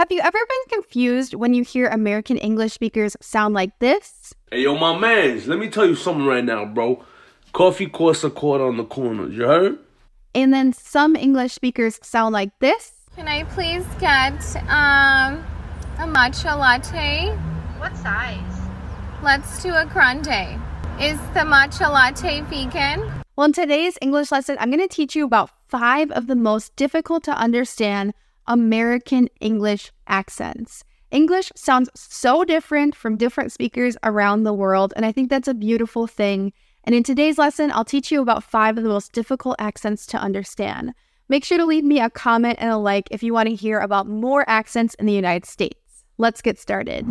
Have you ever been confused when you hear American English speakers sound like this? Hey, yo, my mans, let me tell you something right now, bro. Coffee costs a quarter on the corner, you heard? And then some English speakers sound like this. Can I please get um, a matcha latte? What size? Let's do a grande. Is the matcha latte vegan? Well, in today's English lesson, I'm going to teach you about five of the most difficult to understand American English accents. English sounds so different from different speakers around the world, and I think that's a beautiful thing. And in today's lesson, I'll teach you about five of the most difficult accents to understand. Make sure to leave me a comment and a like if you want to hear about more accents in the United States. Let's get started.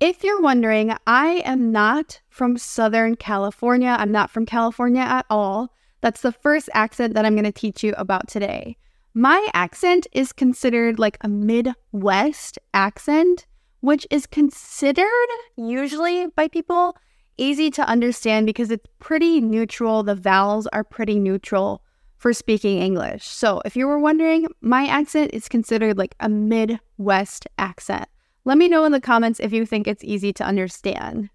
If you're wondering, I am not from Southern California. I'm not from California at all. That's the first accent that I'm going to teach you about today. My accent is considered like a Midwest accent, which is considered usually by people easy to understand because it's pretty neutral. The vowels are pretty neutral for speaking English. So, if you were wondering, my accent is considered like a Midwest accent. Let me know in the comments if you think it's easy to understand.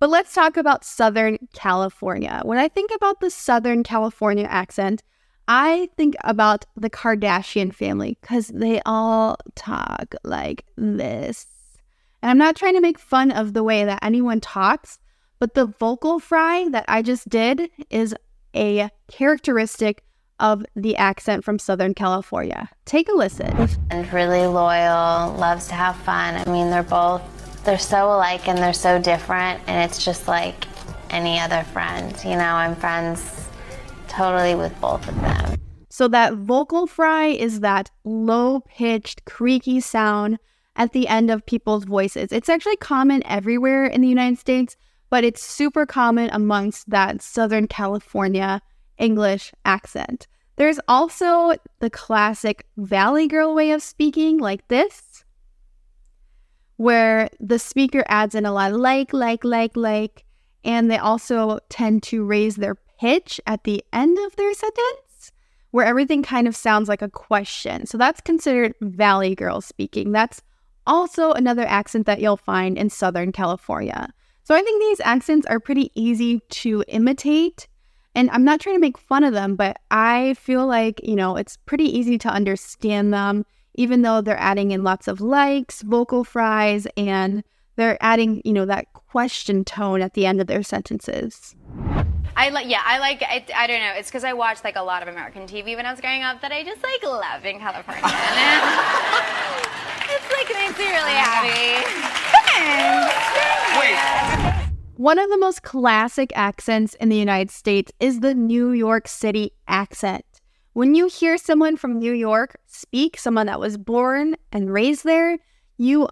But let's talk about Southern California. When I think about the Southern California accent, I think about the Kardashian family because they all talk like this. And I'm not trying to make fun of the way that anyone talks, but the vocal fry that I just did is a characteristic of the accent from Southern California. Take a listen. And really loyal, loves to have fun. I mean, they're both they're so alike and they're so different and it's just like any other friend. You know, I'm friends totally with both of them. So that vocal fry is that low-pitched, creaky sound at the end of people's voices. It's actually common everywhere in the United States, but it's super common amongst that Southern California English accent. There's also the classic Valley Girl way of speaking, like this, where the speaker adds in a lot of like, like, like, like, and they also tend to raise their pitch at the end of their sentence, where everything kind of sounds like a question. So that's considered Valley Girl speaking. That's also another accent that you'll find in Southern California. So I think these accents are pretty easy to imitate and I'm not trying to make fun of them, but I feel like, you know, it's pretty easy to understand them, even though they're adding in lots of likes, vocal fries, and they're adding, you know, that question tone at the end of their sentences. I like, yeah, I like, I, I don't know, it's because I watched like a lot of American TV when I was growing up that I just like love in California. it's like makes me really happy. Wait. One of the most classic accents in the United States is the New York City accent. When you hear someone from New York speak, someone that was born and raised there, you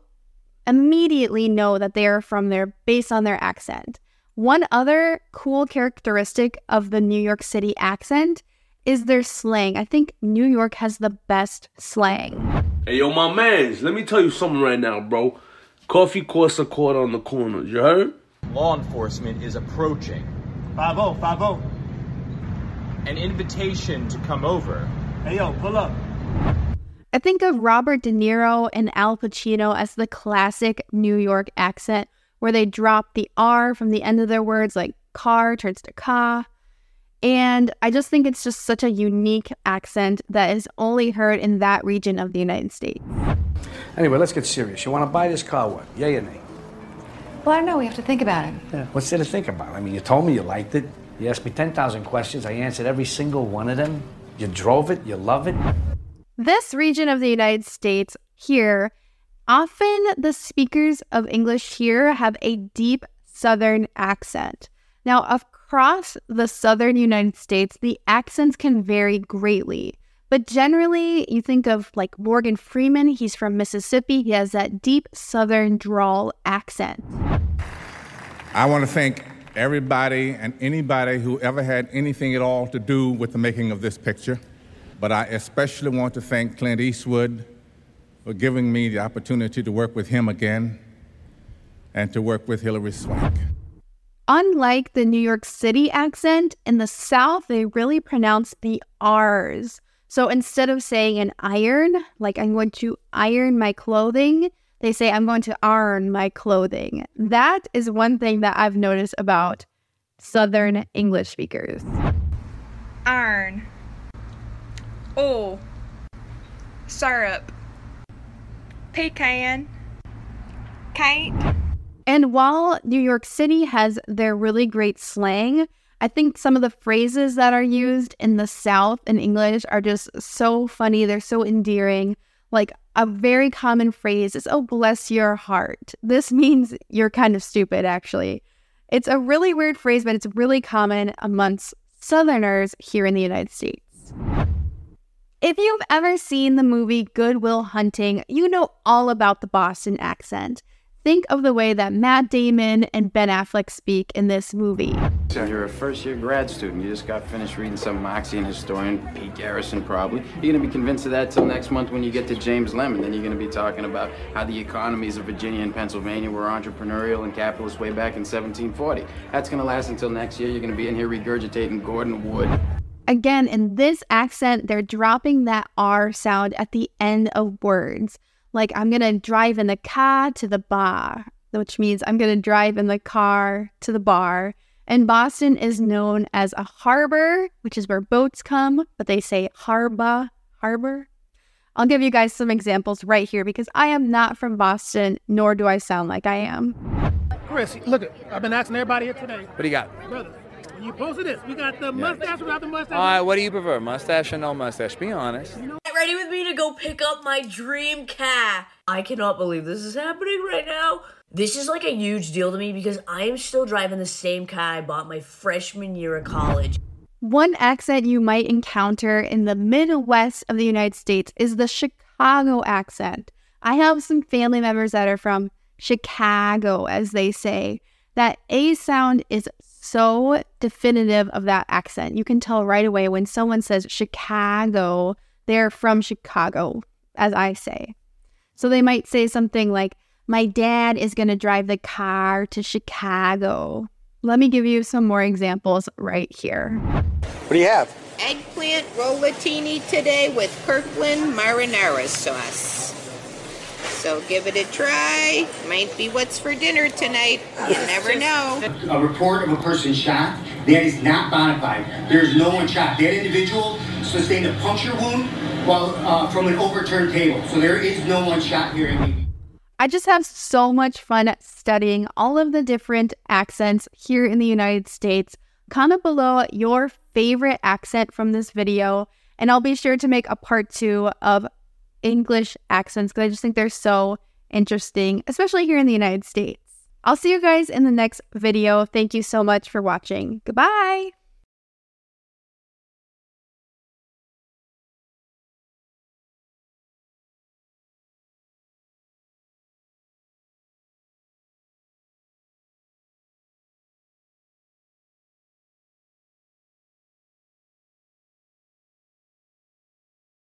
immediately know that they are from there based on their accent. One other cool characteristic of the New York City accent is their slang. I think New York has the best slang. Hey, yo, my mans, let me tell you something right now, bro. Coffee costs a quarter on the corner, you heard? law enforcement is approaching. 5 5 An invitation to come over. Hey, yo, pull up. I think of Robert De Niro and Al Pacino as the classic New York accent where they drop the R from the end of their words, like car turns to ka. And I just think it's just such a unique accent that is only heard in that region of the United States. Anyway, let's get serious. You want to buy this car, what? Yay or nay? Well, I don't know. We have to think about it. Yeah. What's there to think about? I mean, you told me you liked it. You asked me 10,000 questions. I answered every single one of them. You drove it. You love it. This region of the United States here, often the speakers of English here have a deep Southern accent. Now, across the Southern United States, the accents can vary greatly. But generally, you think of like Morgan Freeman, he's from Mississippi. He has that deep Southern drawl accent. I want to thank everybody and anybody who ever had anything at all to do with the making of this picture. But I especially want to thank Clint Eastwood for giving me the opportunity to work with him again and to work with Hilary Swank. Unlike the New York City accent, in the South, they really pronounce the R's. So instead of saying an iron, like I'm going to iron my clothing, they say I'm going to iron my clothing. That is one thing that I've noticed about Southern English speakers. Iron. Oh. Syrup. Pecan. Kate. And while New York City has their really great slang, I think some of the phrases that are used in the South in English are just so funny. They're so endearing. Like a very common phrase is, oh, bless your heart. This means you're kind of stupid, actually. It's a really weird phrase, but it's really common amongst Southerners here in the United States. If you've ever seen the movie Good Will Hunting, you know all about the Boston accent. Think of the way that Matt Damon and Ben Affleck speak in this movie. So you're a first year grad student. You just got finished reading some Marxian historian, Pete Garrison, probably. You're going to be convinced of that till next month when you get to James Lemon. Then you're going to be talking about how the economies of Virginia and Pennsylvania were entrepreneurial and capitalist way back in 1740. That's going to last until next year. You're going to be in here regurgitating Gordon Wood. Again, in this accent, they're dropping that R sound at the end of words. Like, I'm going to drive in the car to the bar, which means I'm going to drive in the car to the bar. And Boston is known as a harbor, which is where boats come, but they say harbor, harbor. I'll give you guys some examples right here because I am not from Boston, nor do I sound like I am. Chris, look, I've been asking everybody here today. What do you got? Brother, when you posted this, we got the mustache without the mustache. All right, what do you prefer, mustache or no mustache? Be honest. Get ready with me to go pick up my dream car. I cannot believe this is happening right now. This is like a huge deal to me because I am still driving the same car I bought my freshman year of college. One accent you might encounter in the Midwest of the United States is the Chicago accent. I have some family members that are from Chicago, as they say. That A sound is so definitive of that accent. You can tell right away when someone says Chicago, they're from Chicago, as I say. So they might say something like, My dad is going to drive the car to Chicago. Let me give you some more examples right here. What do you have? Eggplant rollatini today with Kirkland marinara sauce. So give it a try. Might be what's for dinner tonight. You never know. A report of a person shot, that is not bona fide. There's no one shot. That individual sustained a puncture wound while uh, from an overturned table. So there is no one shot here. I just have so much fun studying all of the different accents here in the United States. Comment below your favorite accent from this video, and I'll be sure to make a part two of English accents because I just think they're so interesting, especially here in the United States. I'll see you guys in the next video. Thank you so much for watching. Goodbye.